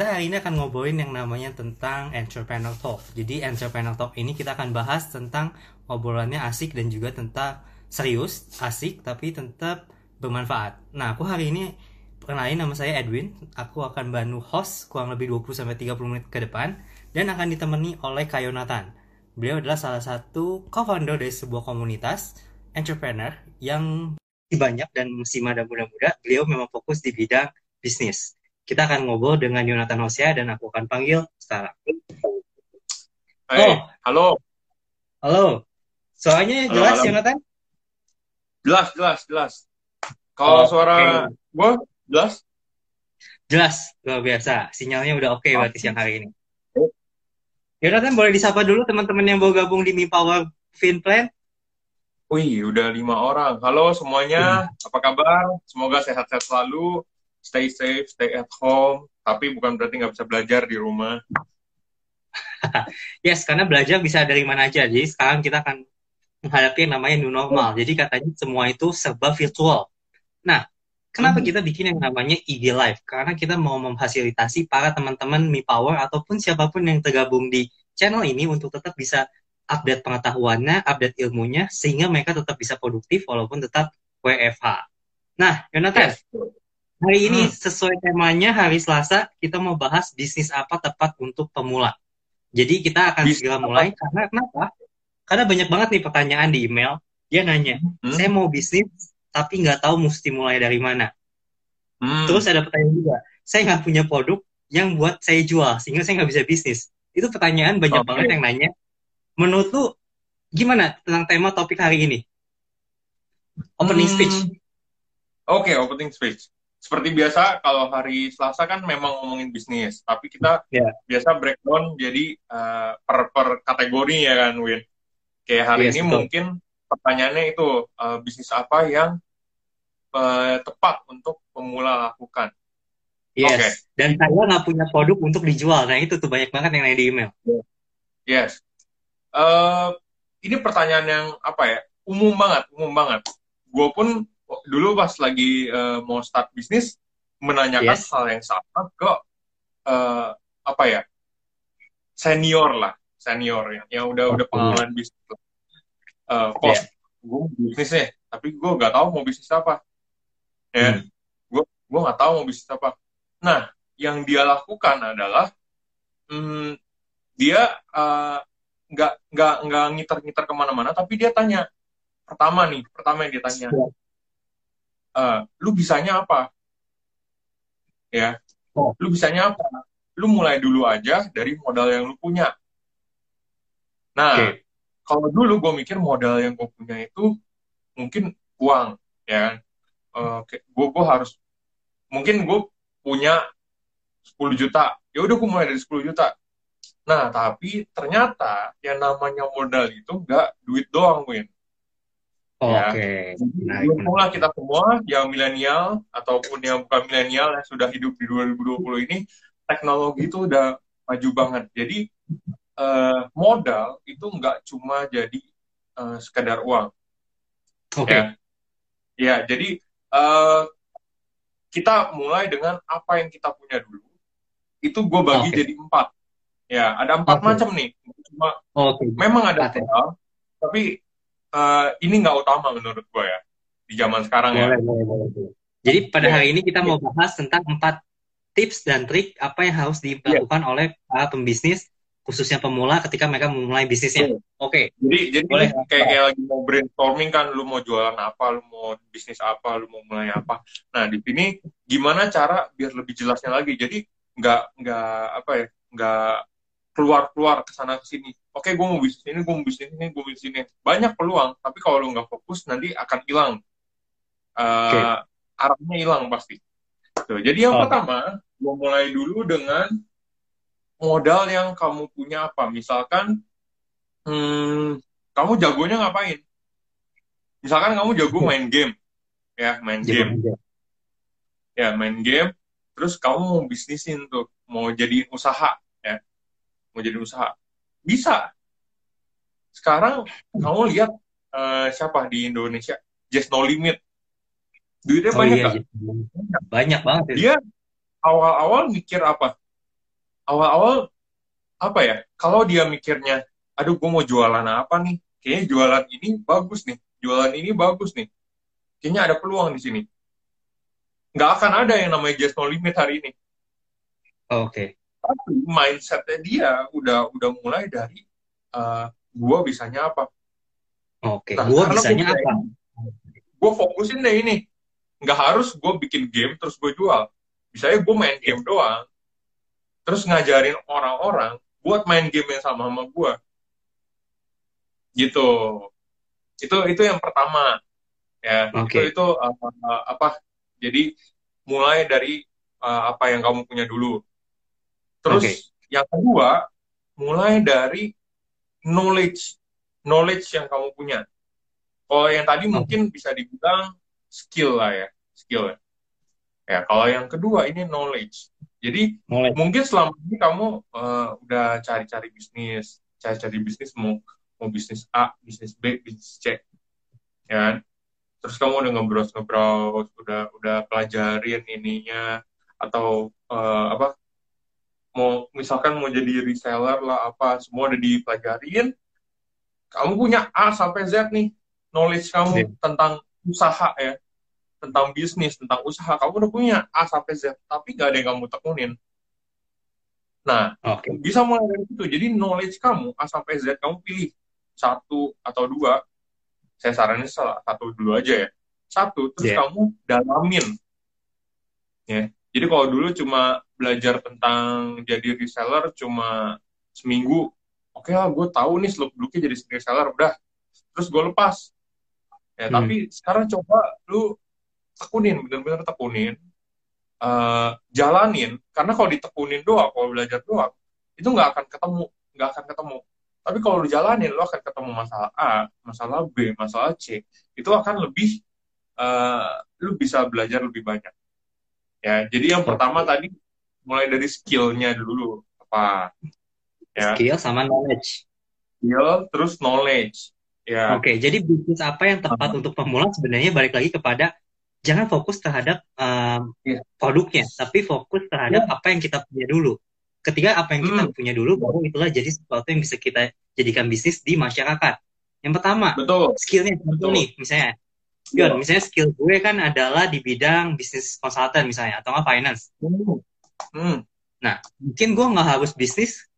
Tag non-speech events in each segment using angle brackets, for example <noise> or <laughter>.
kita hari ini akan ngobrolin yang namanya tentang entrepreneur talk. Jadi entrepreneur talk ini kita akan bahas tentang obrolannya asik dan juga tentang serius, asik tapi tetap bermanfaat. Nah, aku hari ini kenalin nama saya Edwin. Aku akan bantu host kurang lebih 20 sampai 30 menit ke depan dan akan ditemani oleh Kayonatan. Beliau adalah salah satu co-founder dari sebuah komunitas entrepreneur yang banyak dan masih muda-muda. Beliau memang fokus di bidang bisnis. Kita akan ngobrol dengan Yonatan Hosea dan aku akan panggil sekarang. Hey, oh, halo. Halo. Soalnya jelas, halo. Yonatan? Jelas, jelas, jelas. Kalau oh, suara okay. gue jelas? Jelas, luar biasa. Sinyalnya udah oke okay berarti siang hari ini. Yonatan boleh disapa dulu teman-teman yang mau gabung di Mi Power Fin Plan? Wih, udah lima orang. Halo semuanya, hmm. apa kabar? Semoga sehat-sehat selalu stay safe, stay at home, tapi bukan berarti nggak bisa belajar di rumah. <laughs> yes, karena belajar bisa dari mana aja. Jadi sekarang kita akan menghadapi yang namanya new normal. Oh. Jadi katanya semua itu serba virtual. Nah, kenapa hmm. kita bikin yang namanya IG Live? Karena kita mau memfasilitasi para teman-teman Mi Power ataupun siapa pun yang tergabung di channel ini untuk tetap bisa update pengetahuannya, update ilmunya, sehingga mereka tetap bisa produktif walaupun tetap WFH. Nah, Yonatan, yes. Hari ini hmm. sesuai temanya hari Selasa kita mau bahas bisnis apa tepat untuk pemula. Jadi kita akan segera mulai karena kenapa? Karena banyak banget nih pertanyaan di email. Dia nanya, hmm. saya mau bisnis tapi nggak tahu mesti mulai dari mana. Hmm. Terus ada pertanyaan juga, saya nggak punya produk yang buat saya jual sehingga saya nggak bisa bisnis. Itu pertanyaan banyak okay. banget yang nanya. Menurut lu gimana tentang tema topik hari ini? Opening hmm. speech. Oke, okay, opening speech seperti biasa kalau hari Selasa kan memang ngomongin bisnis, tapi kita yeah. biasa breakdown jadi uh, per per kategori ya kan Win. Kayak hari yes, ini betul. mungkin pertanyaannya itu uh, bisnis apa yang uh, tepat untuk pemula lakukan. Yes. Okay. Dan saya nggak punya produk untuk dijual. Nah itu tuh banyak banget yang nanya di email. Yes. Uh, ini pertanyaan yang apa ya? Umum banget, umum banget. Gue pun dulu pas lagi uh, mau start bisnis menanyakan yes. hal yang sama ke uh, apa ya senior lah senior ya yang udah udah pengalaman bisnis lah. Uh, kok yeah. gue bisnis nih tapi gue nggak tahu mau bisnis apa ya hmm. gue gue nggak tahu mau bisnis apa nah yang dia lakukan adalah hmm, dia nggak uh, nggak nggak ngiter-ngiter ke mana-mana tapi dia tanya pertama nih pertama yang dia tanya uh, lu bisanya apa? Ya. Oh. lu bisanya apa? Lu mulai dulu aja dari modal yang lu punya. Nah okay. kalau dulu gue mikir modal yang gue punya itu mungkin uang ya uh, gue gue harus mungkin gue punya 10 juta. Ya udah gue mulai dari 10 juta. Nah tapi ternyata yang namanya modal itu gak duit doang Win. Oke. Okay. Nah, kita semua yang milenial ataupun yang bukan milenial yang sudah hidup di 2020 ini teknologi itu udah maju banget. Jadi uh, modal itu nggak cuma jadi uh, sekedar uang. Oke. Okay. Ya. ya, jadi uh, kita mulai dengan apa yang kita punya dulu. Itu gue bagi okay. jadi empat. Ya, ada empat okay. macam nih. Cuma okay. memang ada modal, tapi uh, ini nggak utama menurut gue ya di zaman sekarang boleh, ya. Boleh, boleh. Jadi pada hari ini kita mau bahas tentang empat tips dan trik apa yang harus dilakukan yeah. oleh para pembisnis khususnya pemula ketika mereka memulai bisnisnya. Oke. Okay. Jadi jadi boleh kayak, kayak lagi mau brainstorming kan, lu mau jualan apa, lu mau bisnis apa, lu mau mulai apa. Nah di sini gimana cara biar lebih jelasnya lagi. Jadi nggak nggak apa ya nggak keluar keluar ke sana ke sini. Oke okay, gue mau bisnis ini gue mau bisnis ini gue mau bisnis ini banyak peluang tapi kalau lo nggak fokus nanti akan hilang. Uh, okay. arahnya hilang pasti. Tuh, jadi yang oh. pertama gue mulai dulu dengan modal yang kamu punya apa. Misalkan hmm, kamu jagonya ngapain? Misalkan kamu jago main game ya main game. Ya main game terus kamu mau bisnisin tuh mau jadi usaha mau jadi usaha bisa. Sekarang kamu lihat uh, siapa di Indonesia? Just No Limit. Duitnya oh, banyak iya, kan? Banyak banget. Ya. Dia awal-awal mikir apa? awal-awal apa ya kalau dia mikirnya aduh gue mau jualan apa nih kayaknya jualan ini bagus nih jualan ini bagus nih kayaknya ada peluang di sini nggak akan ada yang namanya just no limit hari ini oke okay. Tapi mindsetnya dia udah udah mulai dari uh, gue bisanya apa. Oke okay. nah, gue bisanya apa? gue fokusin deh ini. Nggak harus gue bikin game terus gue jual. Misalnya gue main game doang terus ngajarin orang-orang buat main game yang sama sama gue gitu. Itu itu yang pertama. Ya okay. itu itu uh, apa? Jadi mulai dari uh, apa yang kamu punya dulu terus okay. yang kedua mulai dari knowledge knowledge yang kamu punya kalau yang tadi okay. mungkin bisa dibilang skill lah ya skill ya ya kalau yang kedua ini knowledge jadi knowledge. mungkin selama ini kamu uh, udah cari-cari bisnis cari-cari bisnis mau mau bisnis A, bisnis B, bisnis C, ya kan? Terus kamu udah ngebrowse ngebrowse, udah udah pelajarin ininya atau uh, apa? Mau misalkan mau jadi reseller lah apa, semua udah dipelajarin. Kamu punya A sampai Z nih, knowledge kamu yeah. tentang usaha ya, tentang bisnis, tentang usaha. Kamu udah punya A sampai Z, tapi gak ada yang kamu tekunin. Nah, okay. bisa mulai dari situ. Jadi knowledge kamu A sampai Z kamu pilih satu atau dua, saya saranin satu dulu aja ya. Satu, terus yeah. kamu dalamin. Ya. Jadi kalau dulu cuma belajar tentang jadi reseller cuma seminggu, oke okay lah gue tahu nih seluk beluknya jadi reseller, udah. Terus gue lepas. Ya, hmm. Tapi sekarang coba lu tekunin, bener-bener tekunin. Uh, jalanin, karena kalau ditekunin doang, kalau belajar doang, itu nggak akan ketemu, nggak akan ketemu tapi kalau lu jalanin, lu akan ketemu masalah A, masalah B, masalah C. Itu akan lebih, uh, lu bisa belajar lebih banyak. Ya, jadi yang pertama tadi mulai dari skillnya dulu apa? Ya. Skill sama knowledge. Skill terus knowledge. Ya. Oke, jadi bisnis apa yang tepat uh. untuk pemula sebenarnya balik lagi kepada jangan fokus terhadap um, yeah. produknya, tapi fokus terhadap yeah. apa yang kita punya dulu ketika apa yang kita hmm. punya dulu baru itulah jadi sesuatu yang bisa kita jadikan bisnis di masyarakat. Yang pertama, betul. skillnya betul nih misalnya. John, misalnya skill gue kan adalah di bidang bisnis konsultan misalnya atau nggak finance. Hmm. Hmm. Nah, mungkin gue nggak harus bisnis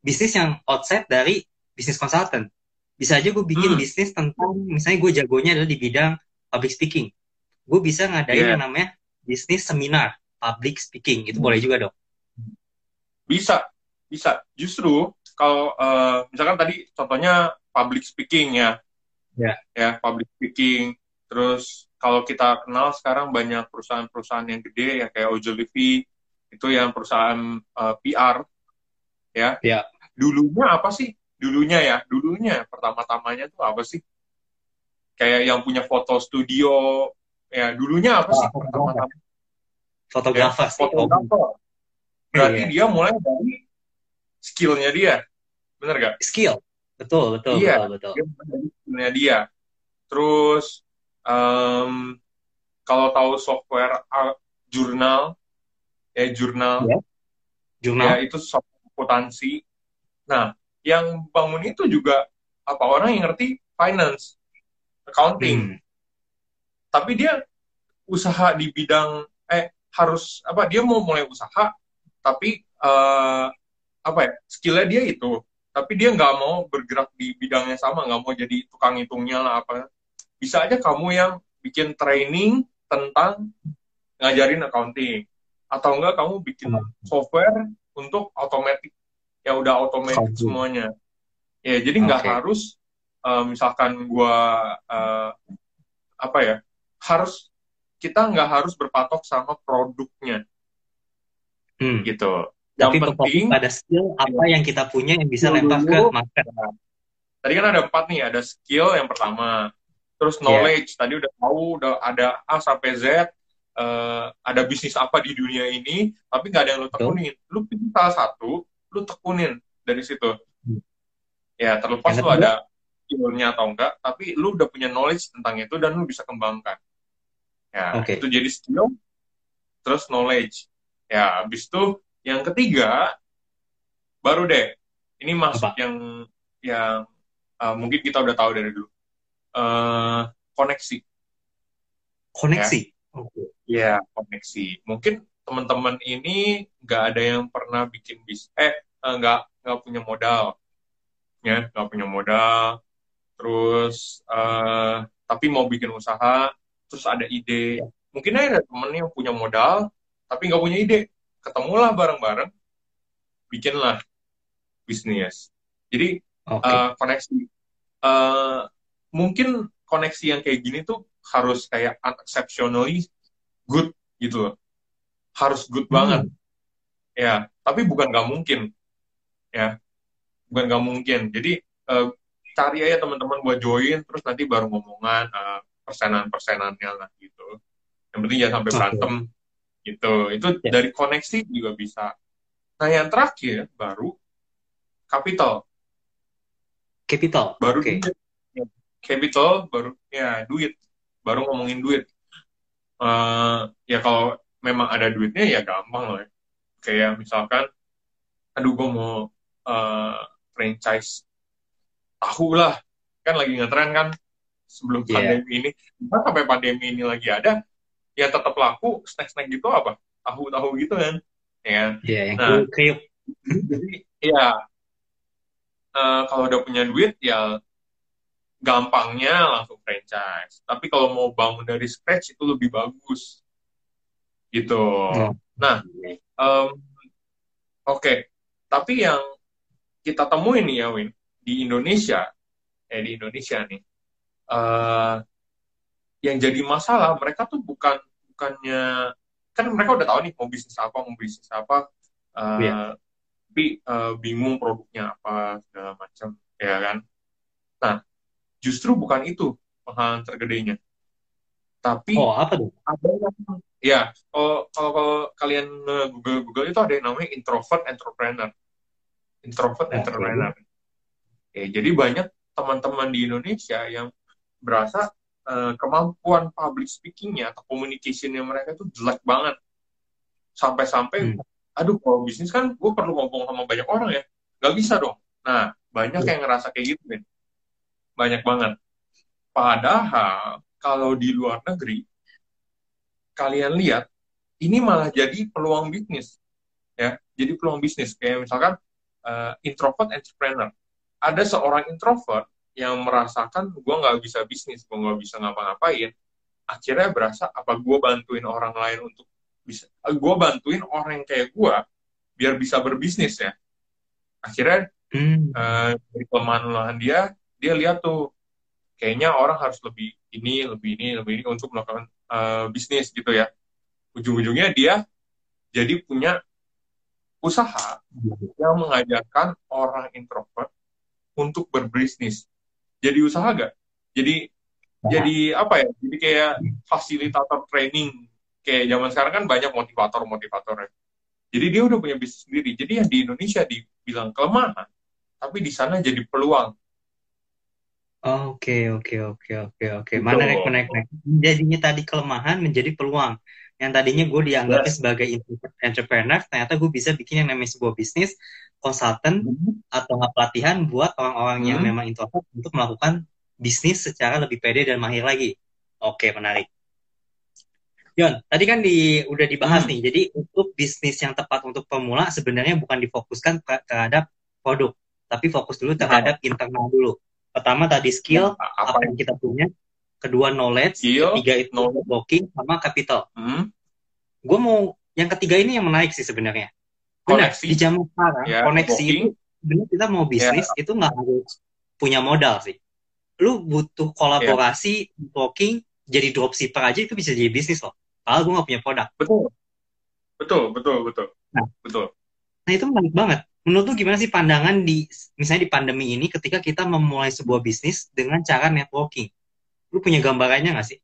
bisnis yang outside dari bisnis konsultan. Bisa aja gue bikin hmm. bisnis tentang misalnya gue jagonya adalah di bidang public speaking. Gue bisa ngadain yeah. yang namanya bisnis seminar public speaking. Itu hmm. boleh juga dong. Bisa, bisa. Justru kalau uh, misalkan tadi contohnya public speaking ya, ya, ya public speaking. Terus kalau kita kenal sekarang banyak perusahaan-perusahaan yang gede ya kayak Ojolivi itu yang perusahaan uh, eh, PR ya. Ya. Dulunya apa sih? Dulunya ya, dulunya pertama-tamanya tuh apa sih? Kayak yang punya foto studio ya dulunya apa sih pertama-tama? Fotografer. Ya, fotografer. Berarti yeah. dia mulai dari skillnya dia. Bener gak? Skill. Betul, betul, iya, betul, betul. Dia dari skillnya dia. Terus, um, kalau tahu software uh, jurnal, ya jurnal, yeah. jurnal, ya itu akuntansi. Nah, yang bangun itu juga apa orang yang ngerti finance, accounting. Hmm. Tapi dia usaha di bidang eh harus apa dia mau mulai usaha tapi uh, apa ya skillnya dia itu tapi dia nggak mau bergerak di bidangnya sama nggak mau jadi tukang hitungnya lah apa bisa aja kamu yang bikin training tentang ngajarin accounting atau enggak kamu bikin hmm. software untuk otomatis ya udah otomatis semuanya ya jadi nggak okay. harus uh, misalkan gua uh, apa ya harus kita nggak harus berpatok sama produknya hmm. gitu. Yang Tapi penting pada skill apa yang kita punya yang bisa lempar ke market. Tadi kan ada empat nih, ada skill yang pertama, terus iya. knowledge. Yeah. Tadi udah tahu, udah ada A sampai Z, uh, ada bisnis apa di dunia ini, tapi nggak ada yang lu tekunin. Lu pilih salah satu, lu tekunin dari situ. Hmm. Ya terlepas lu ada skillnya atau enggak, tapi lu udah punya knowledge tentang itu dan lu bisa kembangkan. Ya, okay. itu jadi skill, terus knowledge. Ya, habis itu yang ketiga baru deh. Ini masuk yang yang uh, mungkin kita udah tahu dari dulu. Uh, koneksi. Koneksi. Ya. Okay. Ya, koneksi. Mungkin teman-teman ini nggak ada yang pernah bikin bis, eh nggak nggak punya modal, ya nggak punya modal. Terus uh, tapi mau bikin usaha, terus ada ide. Ya. Mungkin ada temen yang punya modal, tapi nggak punya ide. Ketemulah bareng-bareng, bikinlah bisnis. Jadi okay. uh, eh, koneksi. Uh, mungkin koneksi yang kayak gini tuh harus kayak unexceptionally good gitu loh. Harus good hmm. banget. Ya, tapi bukan nggak mungkin. Ya, bukan nggak mungkin. Jadi uh, cari aja teman-teman buat join, terus nanti baru ngomongan uh, persenan-persenannya lah gitu. Yang penting jangan sampai berantem okay. gitu. Itu yeah. dari koneksi juga bisa. Nah yang terakhir baru capital. Capital. Baru okay. capital baru ya duit. Baru ngomongin duit. Uh, ya kalau memang ada duitnya ya gampang loh ya. Kayak misalkan, aduh gue mau uh, franchise tahu lah. Kan lagi ngetren kan sebelum yeah. pandemi ini. Nah, sampai pandemi ini lagi ada, ya tetap laku snack-snack gitu apa? Tahu-tahu gitu kan. Ya. Yeah, yang nah, kriuk. Jadi, ya uh, kalau udah punya duit ya gampangnya langsung franchise. Tapi kalau mau bangun dari scratch itu lebih bagus. Gitu. Hmm. Nah, um, oke. Okay. Tapi yang kita temuin nih ya Win di Indonesia, eh di Indonesia nih, uh, yang jadi masalah mereka tuh bukan bukannya kan mereka udah tahu nih mau bisnis apa mau bisnis apa. Uh, yeah tapi uh, bingung produknya apa segala macam ya kan nah justru bukan itu penghalang tergedenya. Tapi oh apa tuh? ada yang ya kalau kalau kalian Google Google itu ada yang namanya introvert entrepreneur. Introvert okay. entrepreneur. Ya, jadi banyak teman-teman di Indonesia yang berasa uh, kemampuan public speakingnya atau communicationnya mereka itu jelek banget. Sampai-sampai hmm. aduh kalau bisnis kan gue perlu ngomong sama banyak orang ya. Nggak bisa dong. Nah banyak yang ngerasa kayak gitu nih banyak banget. Padahal kalau di luar negeri kalian lihat ini malah jadi peluang bisnis ya. Jadi peluang bisnis. Kayak misalkan uh, introvert entrepreneur. Ada seorang introvert yang merasakan gue nggak bisa bisnis gue nggak bisa ngapa-ngapain. Akhirnya berasa apa gue bantuin orang lain untuk bisa gue bantuin orang yang kayak gue biar bisa berbisnis ya? Akhirnya hmm. uh, dari kelemahan dia dia lihat tuh kayaknya orang harus lebih ini lebih ini lebih ini untuk melakukan uh, bisnis gitu ya ujung-ujungnya dia jadi punya usaha yang mengajarkan orang introvert untuk berbisnis jadi usaha gak jadi nah. jadi apa ya jadi kayak fasilitator training kayak zaman sekarang kan banyak motivator-motivator ya. Jadi dia udah punya bisnis sendiri. Jadi yang di Indonesia dibilang kelemahan, tapi di sana jadi peluang. Oke, oke, oke, oke, oke. Mana naik naik naik. Jadinya tadi kelemahan menjadi peluang. Yang tadinya gue dianggap yes. sebagai entrepreneur, ternyata gue bisa bikin yang namanya sebuah bisnis, konsultan hmm. atau pelatihan buat orang-orang hmm. yang memang introvert untuk melakukan bisnis secara lebih pede dan mahir lagi. Oke, menarik. Yon, tadi kan di udah dibahas hmm. nih. Jadi untuk bisnis yang tepat untuk pemula sebenarnya bukan difokuskan terhadap produk, tapi fokus dulu terhadap nah. internal dulu. Pertama tadi skill nah, apa, apa yang kita punya, kedua knowledge, skill, ketiga itu knowledge. blocking sama capital. Hmm. Gue mau yang ketiga ini yang menarik sih sebenarnya. Koneksi. di zaman sekarang yeah, koneksi itu benar kita mau bisnis yeah. itu nggak harus punya modal sih. Lu butuh kolaborasi, yeah. blocking, jadi dropshipper aja itu bisa jadi bisnis loh padahal gue gak punya produk betul betul betul betul nah, betul nah itu menarik banget menurut lu gimana sih pandangan di misalnya di pandemi ini ketika kita memulai sebuah bisnis dengan cara networking lu punya gambarannya gak sih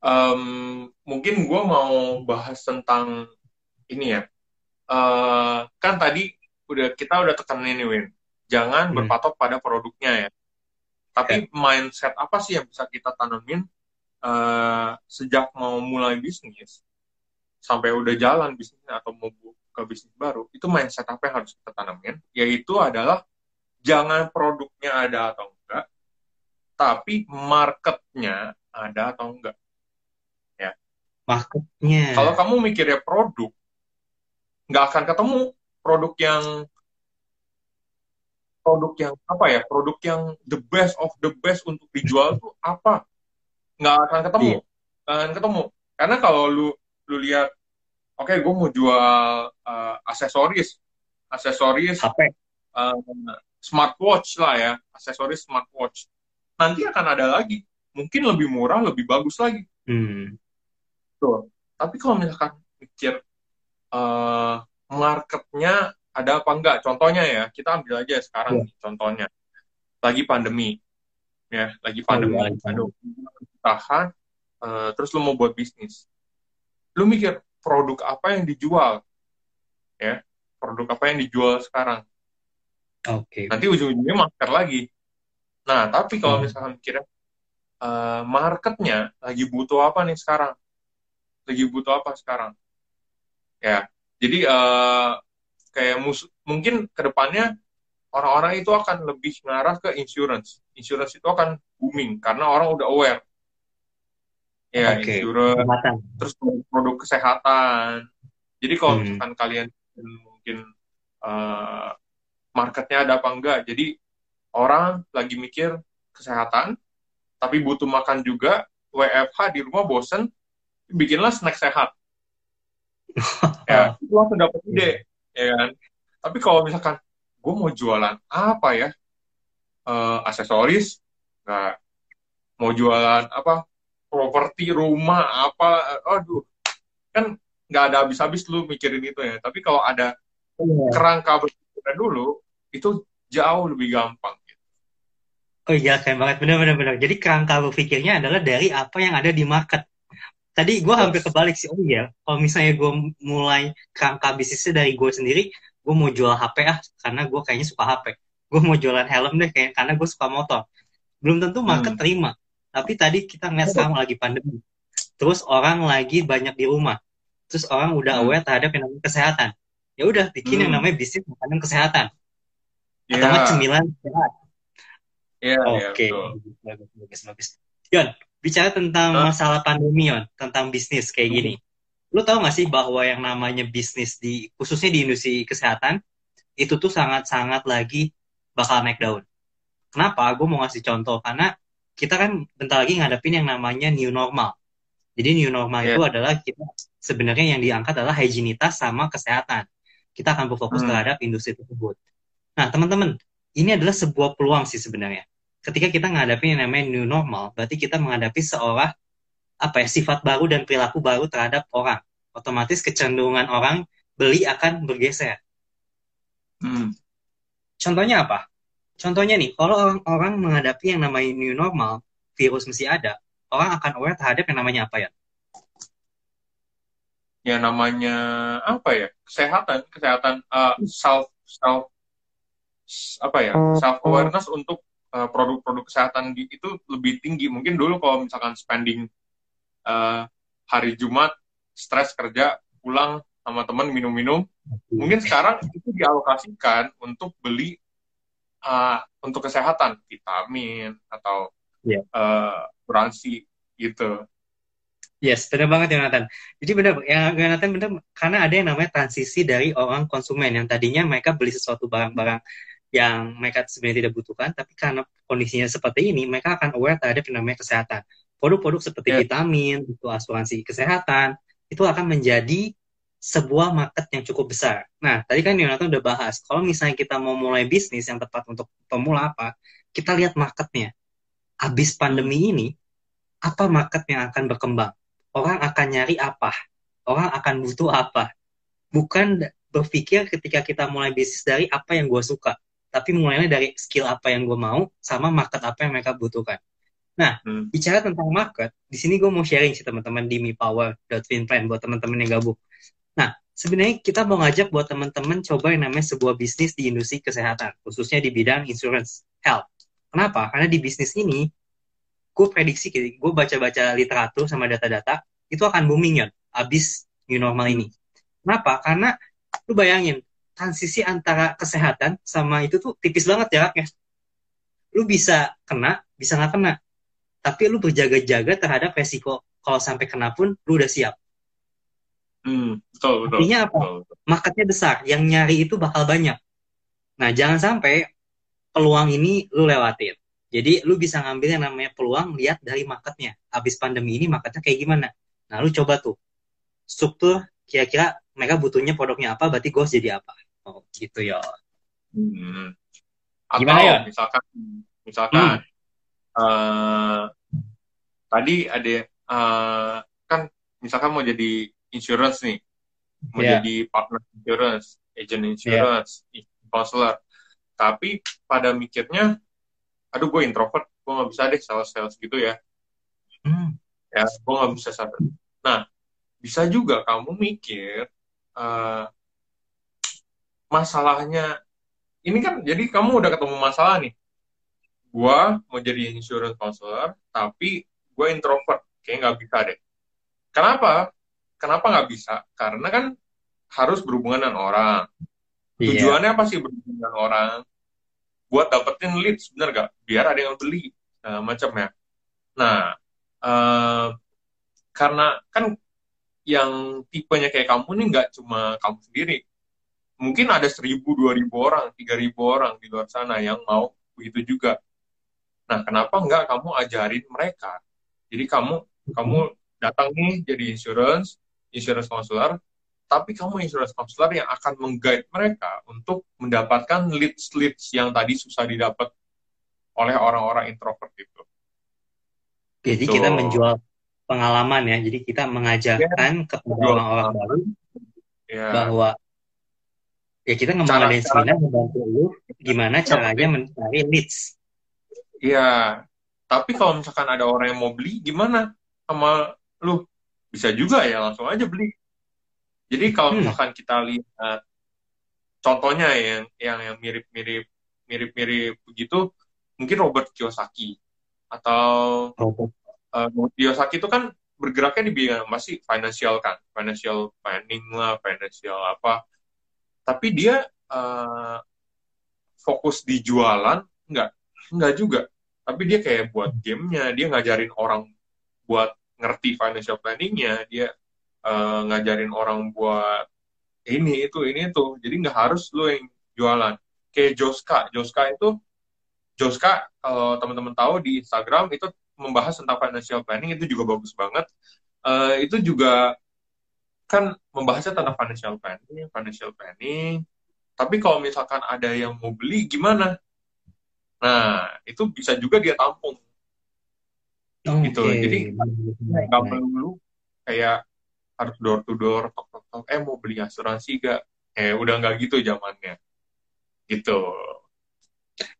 um, mungkin gue mau bahas tentang ini ya uh, kan tadi udah kita udah tekanin nih Win jangan hmm. berpatok pada produknya ya tapi yeah. mindset apa sih yang bisa kita tanamin uh, sejak mau mulai bisnis? Sampai udah jalan bisnisnya atau mau buka bisnis baru, itu mindset apa yang harus kita tanamin? Yaitu adalah jangan produknya ada atau enggak, tapi marketnya ada atau enggak. Ya. Marketnya. Kalau kamu mikirnya produk, nggak akan ketemu produk yang produk yang apa ya produk yang the best of the best untuk dijual tuh apa nggak akan ketemu Iya. nggak akan ketemu karena kalau lu lu lihat oke gue mau jual uh, aksesoris aksesoris HP. uh, smartwatch lah ya aksesoris smartwatch nanti akan ada lagi mungkin lebih murah lebih bagus lagi Hmm. Tuh. tapi kalau misalkan mikir uh, marketnya ada apa enggak contohnya ya kita ambil aja sekarang Iya. nih, contohnya lagi pandemi ya lagi pandemi Oh, iya, lagi aduh tahan uh, terus lu mau buat bisnis lu mikir produk apa yang dijual? Ya produk apa yang dijual sekarang? Oke. nanti ujung-ujungnya masker lagi. Nah tapi kalau Hmm. misalkan mikirnya uh, marketnya lagi butuh apa nih sekarang? Lagi butuh apa sekarang? Ya jadi uh, kayak mus mungkin ke depannya orang-orang itu akan lebih ngarah ke insurance. Insurance itu akan booming karena orang udah aware ya Oke. insurance terus produk kesehatan. Jadi kalau Hmm. misalkan kalian mungkin uh, marketnya ada apa enggak jadi orang lagi mikir kesehatan tapi butuh makan juga WFH di rumah bosen bikinlah snack sehat. <laughs> Ya itu langsung dapat ide ya kan? Tapi kalau misalkan gue mau jualan apa ya? Eh, aksesoris nggak. Mau jualan apa properti rumah apa aduh kan nggak ada habis-habis lu mikirin itu ya tapi kalau ada Iya. kerangka berpikirnya dulu itu jauh lebih gampang Oh iya, keren banget. Benar-benar. benar. Jadi kerangka berpikirnya adalah dari apa yang ada di market. Tadi gue hampir kebalik sih. Oh iya, kalau misalnya gue mulai kerangka bisnisnya dari gue sendiri, gue mau jual HP ah, karena gue kayaknya suka HP. Gue mau jualan helm deh, kayak karena gue suka motor. Belum tentu market Hmm. terima. Tapi tadi kita ngeliat sekarang lagi pandemi. Terus orang lagi banyak di rumah. Terus orang udah Hmm. aware terhadap yang namanya kesehatan. Ya udah bikin yang Hmm. namanya bisnis makanan kesehatan. Atau Iya, nggak cemilan sehat. iya, iya, Oke, betul. bagus, bagus, bagus. Yon, bicara tentang Hah? masalah pandemi, Yon, tentang bisnis kayak gini. Lu tahu nggak sih bahwa yang namanya bisnis di khususnya di industri kesehatan itu tuh sangat-sangat lagi bakal naik daun. Kenapa? Gue mau ngasih contoh karena kita kan bentar lagi ngadepin yang namanya new normal. Jadi new normal Iya. itu adalah kita sebenarnya yang diangkat adalah higienitas sama kesehatan. Kita akan berfokus Hmm. terhadap industri tersebut. Nah, teman-teman, ini adalah sebuah peluang sih sebenarnya. Ketika kita menghadapi yang namanya new normal, berarti kita menghadapi seolah apa ya sifat baru dan perilaku baru terhadap orang. Otomatis kecenderungan orang beli akan bergeser. Hmm. Contohnya apa? Contohnya nih, kalau orang-orang menghadapi yang namanya new normal, virus masih ada, orang akan aware terhadap yang namanya apa ya? ya namanya apa ya? Kesehatan kesehatan uh, self self apa ya? Self awareness untuk uh, produk-produk kesehatan di, itu lebih tinggi. Mungkin dulu kalau misalkan spending uh, hari Jumat stres kerja pulang sama teman minum-minum mungkin sekarang itu dialokasikan untuk beli uh, untuk kesehatan vitamin atau Iya. uh, asuransi gitu Yes, benar banget Yonatan. Jadi benar, yang Yonatan benar karena ada yang namanya transisi dari orang konsumen yang tadinya mereka beli sesuatu barang-barang yang mereka sebenarnya tidak butuhkan, tapi karena kondisinya seperti ini, mereka akan aware terhadap yang namanya kesehatan. Produk-produk seperti Yeah. vitamin, itu asuransi kesehatan, itu akan menjadi sebuah market yang cukup besar. Nah, tadi kan Yonatan udah bahas, kalau misalnya kita mau mulai bisnis yang tepat untuk pemula apa, kita lihat marketnya. Habis pandemi ini, apa market yang akan berkembang? Orang akan nyari apa? Orang akan butuh apa? Bukan berpikir ketika kita mulai bisnis dari apa yang gue suka, tapi mulainya dari skill apa yang gue mau sama market apa yang mereka butuhkan. Nah, Hmm. bicara tentang market, di sini gue mau sharing sih teman-teman di mipower.finplan buat teman-teman yang gabung. Nah, sebenarnya kita mau ngajak buat teman-teman coba yang namanya sebuah bisnis di industri kesehatan, khususnya di bidang insurance health. Kenapa? Karena di bisnis ini, gue prediksi, gue baca-baca literatur sama data-data, itu akan booming ya. Abis new normal ini. Kenapa? Karena lu bayangin transisi antara kesehatan sama itu tuh tipis banget jaraknya. Lu bisa kena, bisa nggak kena. Tapi lu berjaga-jaga terhadap resiko kalau sampai kena pun lu udah siap. Hmm, betul, betul. Artinya apa? betul, betul. Marketnya besar, yang nyari itu bakal banyak. Nah, jangan sampai peluang ini lu lewatin. Jadi lu bisa ngambil yang namanya peluang lihat dari marketnya. Habis pandemi ini marketnya kayak gimana? Nah, lu coba tuh struktur kira-kira mereka butuhnya produknya apa, berarti gue jadi apa. Oh, gitu ya. Hmm. Atau Gimana, ya? misalkan, misalkan eh, tadi ada eh, kan misalkan mau jadi insurance nih, mau Iya. jadi partner insurance, agent insurance, counselor, tapi pada mikirnya, aduh gue introvert, gue nggak bisa deh sales sales gitu ya, Hmm, ya gue nggak bisa sales. Nah, bisa juga kamu mikir eh, masalahnya ini kan jadi kamu udah ketemu masalah nih. Gua mau jadi insurance counselor tapi gue introvert kayak nggak bisa deh. Kenapa kenapa nggak bisa? Karena kan harus berhubungan dengan orang. Iya. tujuannya apa sih berhubungan dengan orang? Buat dapetin leads bener gak biar ada yang beli segala macam ya. Nah eh, karena kan yang tipenya kayak kamu nih nggak cuma kamu sendiri. Mungkin ada seribu dua ribu orang tiga ribu orang di luar sana yang mau begitu juga. Nah kenapa nggak kamu ajarin mereka? Jadi kamu kamu datang nih jadi insurance insurance counselor tapi kamu insurance counselor yang akan mengguide mereka untuk mendapatkan leads leads yang tadi susah didapat oleh orang-orang introvert itu Jadi Gitu. kita menjual pengalaman ya. Jadi kita mengajarkan kepada Jual orang-orang baru ya bahwa ya kita ngomongin Cara- seminar membantu lu gimana caranya mencari leads. Iya, tapi kalau misalkan ada orang yang mau beli, gimana sama lu? Bisa juga ya, langsung aja beli. Jadi kalau Hmm. misalkan kita lihat contohnya yang yang yang mirip-mirip mirip-mirip begitu, mungkin Robert Kiyosaki atau Robert Kiyosaki itu kan bergeraknya di bidang masih financial kan, financial planning lah, financial apa. Tapi dia eh, fokus di jualan, enggak, enggak juga. Tapi dia kayak buat gamenya, dia ngajarin orang buat ngerti financial planningnya, dia eh, ngajarin orang buat ini itu ini itu. Jadi nggak harus lo yang jualan. Kayak Joska, Joska itu Joska kalau teman-teman tahu di Instagram itu membahas tentang financial planning itu juga bagus banget. Eh, itu juga kan membahasnya tentang financial planning, financial planning. Tapi kalau misalkan ada yang mau beli gimana? Nah, itu bisa juga dia tampung. Gitu. Oke. Jadi, Nggak perlu kayak harus door to door, tok tok tok. Eh mau beli asuransi gak? Eh udah nggak gitu zamannya. Gitu.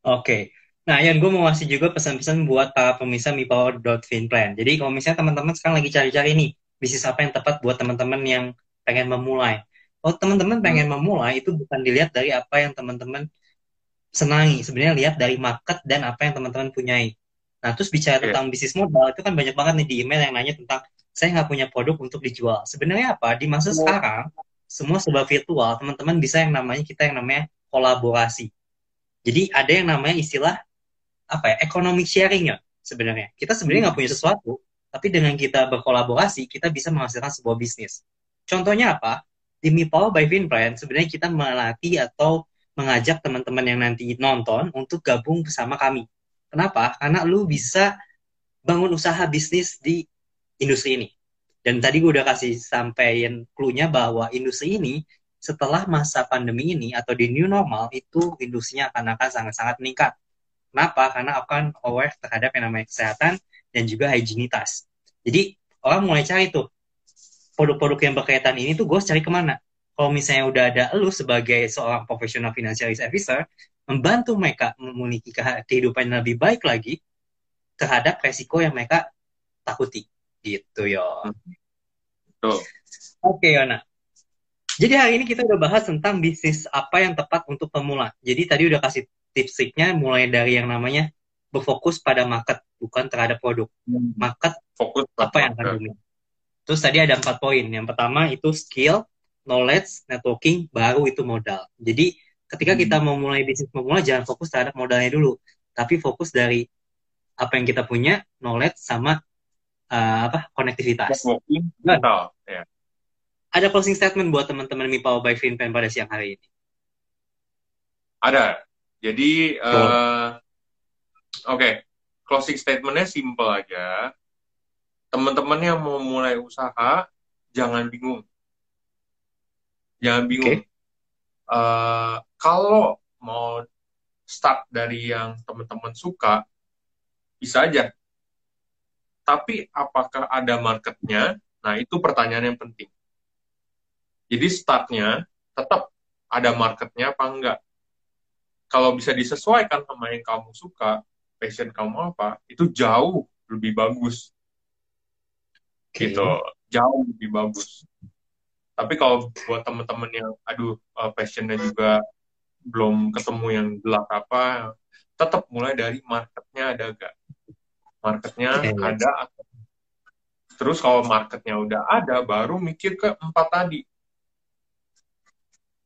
Oke. Nah, Yan, gue mau ngasih juga pesan-pesan buat para pemirsa mipower.finplan. Jadi, kalau misalnya teman-teman sekarang lagi cari-cari nih, bisnis apa yang tepat buat teman-teman yang pengen memulai. Kalau teman-teman pengen memulai, itu bukan dilihat dari apa yang teman-teman senangi. Sebenarnya lihat dari market dan apa yang teman-teman punyai. Nah, terus bicara Iya. tentang bisnis modal, itu kan banyak banget nih di email yang nanya tentang, saya nggak punya produk untuk dijual. Sebenarnya apa? Di masa sekarang, semua serba virtual, teman-teman bisa yang namanya, kita yang namanya kolaborasi. Jadi ada yang namanya istilah apa ya economic sharing ya sebenarnya. Kita sebenarnya nggak punya sesuatu, tapi dengan kita berkolaborasi kita bisa menghasilkan sebuah bisnis. Contohnya apa? Di Mi Power by Finplan sebenarnya kita melatih atau mengajak teman-teman yang nanti nonton untuk gabung bersama kami. Kenapa? Karena lu bisa bangun usaha bisnis di industri ini. Dan tadi gue udah kasih sampaikan clue-nya bahwa industri ini setelah masa pandemi ini atau di new normal itu industrinya akan akan sangat-sangat meningkat. Kenapa? Karena akan aware terhadap yang namanya kesehatan dan juga higienitas. Jadi orang mulai cari tuh produk-produk yang berkaitan ini tuh gue cari ke mana? Kalau misalnya udah ada lu sebagai seorang profesional financial officer membantu mereka memiliki kehidupan yang lebih baik lagi terhadap resiko yang mereka takuti. Gitu yo. Oke Yona. Jadi hari ini kita udah bahas tentang bisnis apa yang tepat untuk pemula. Jadi tadi udah kasih tips-tipsnya mulai dari yang namanya berfokus pada market bukan terhadap produk. Market Fokus apa yang akan dominan. Terus tadi ada empat poin. Yang pertama itu skill, knowledge, networking, baru itu modal. Jadi ketika kita Hmm. mau mulai bisnis pemula jangan fokus terhadap modalnya dulu, tapi fokus dari apa yang kita punya, knowledge sama uh, apa konektivitas. Networking. Ya. Ada closing statement buat teman-teman Mi Power by FinPlan pada siang hari ini. Ada. Jadi, eh, oke, closing statementnya simple aja. Teman-teman yang mau mulai usaha, jangan bingung. Jangan bingung. Eh, kalau mau start dari yang teman-teman suka, bisa aja. Tapi apakah ada marketnya? Nah, itu pertanyaan yang penting. Jadi startnya tetap ada marketnya apa enggak. Kalau bisa disesuaikan sama yang kamu suka, passion kamu apa, itu jauh lebih bagus. Oke. Gitu. Jauh lebih bagus. Tapi kalau buat teman-teman yang, aduh, uh, passionnya juga belum ketemu yang jelas apa, tetap mulai dari marketnya ada gak? Marketnya Oke. ada Terus kalau marketnya udah ada, baru mikir ke empat tadi.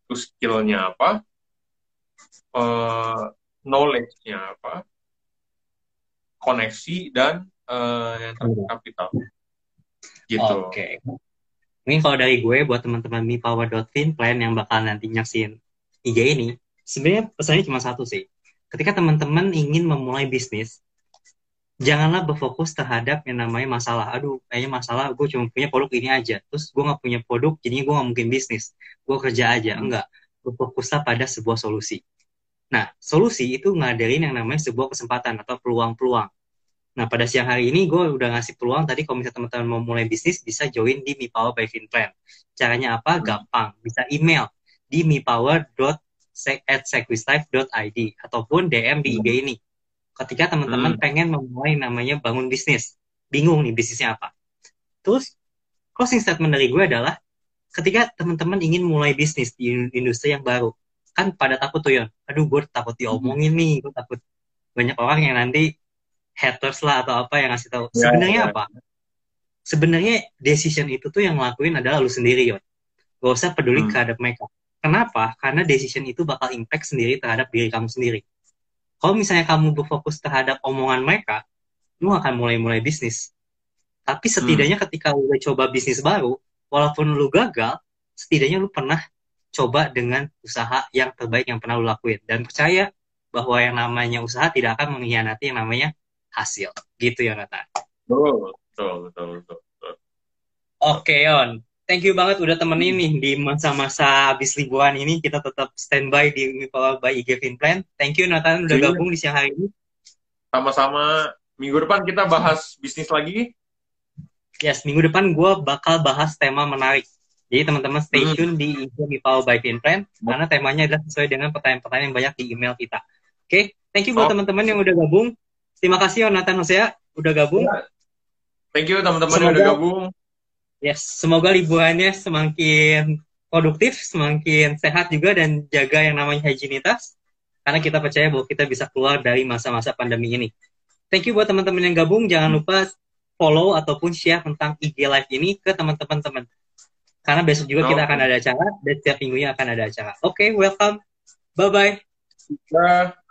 Terus skillnya apa? eh, knowledge-nya apa? Koneksi dan eh, yang terakhir kapital. Gitu. Oke. Mungkin kalau dari gue buat teman-teman Mi Power Plan yang bakal nanti nyaksin IG ini, sebenarnya pesannya cuma satu sih. Ketika teman-teman ingin memulai bisnis, janganlah berfokus terhadap yang namanya masalah. Aduh, kayaknya masalah gue cuma punya produk ini aja. Terus gue nggak punya produk, jadinya gue nggak mungkin bisnis. Gue kerja aja. Enggak. Berfokuslah pada sebuah solusi. Nah, solusi itu ngadain yang namanya sebuah kesempatan atau peluang-peluang. Nah, pada siang hari ini gue udah ngasih peluang tadi kalau misalnya teman-teman mau mulai bisnis bisa join di Mi Power by FinPlan. Caranya apa? Hmm. Gampang. Bisa email di mipower.sequistlife.id ataupun DM di IG ini. Ketika teman-teman Hmm. pengen memulai namanya bangun bisnis, bingung nih bisnisnya apa. Terus closing statement dari gue adalah ketika teman-teman ingin mulai bisnis di industri yang baru, kan pada takut tuh Yon, aduh gue takut diomongin nih, gue takut banyak orang yang nanti haters lah atau apa yang ngasih tahu. Ya, Sebenarnya ya. apa? Sebenarnya decision itu tuh yang ngelakuin adalah lu sendiri, Yon. Gak usah peduli Hmm. terhadap mereka. Kenapa? Karena decision itu bakal impact sendiri terhadap diri kamu sendiri. Kalau misalnya kamu berfokus terhadap omongan mereka, lu akan mulai-mulai bisnis. Tapi setidaknya ketika lu udah coba bisnis baru, walaupun lu gagal, setidaknya lu pernah coba dengan usaha yang terbaik yang pernah lu lakuin. Dan percaya bahwa yang namanya usaha tidak akan mengkhianati yang namanya hasil. Gitu ya, Nathan. Betul, betul, betul, betul. betul. Oke, Yon. Thank you banget udah temenin nih di masa-masa habis liburan ini. Kita tetap standby di Power by IG Finplan. Thank you, Nathan, udah Iya. gabung di siang hari ini. Sama-sama minggu depan kita bahas bisnis lagi. Yes, minggu depan gue bakal bahas tema menarik. Jadi teman-teman stay Hmm. tune di IG Power by Finplan. Karena temanya adalah sesuai dengan pertanyaan-pertanyaan yang banyak di email kita. Oke, thank you buat Oh. teman-teman yang udah gabung. Terima kasih, Nathan Hosea, udah gabung. Thank you teman-teman yang udah gabung. Yes, semoga liburannya semakin produktif, semakin sehat juga dan jaga yang namanya higienitas. Karena kita percaya bahwa kita bisa keluar dari masa-masa pandemi ini. Thank you buat teman-teman yang gabung. Jangan lupa follow ataupun share tentang IG Live ini ke teman-teman teman. Karena besok juga kita Oke. akan ada acara dan setiap minggunya akan ada acara. Oke, welcome. Bye-bye. Bye.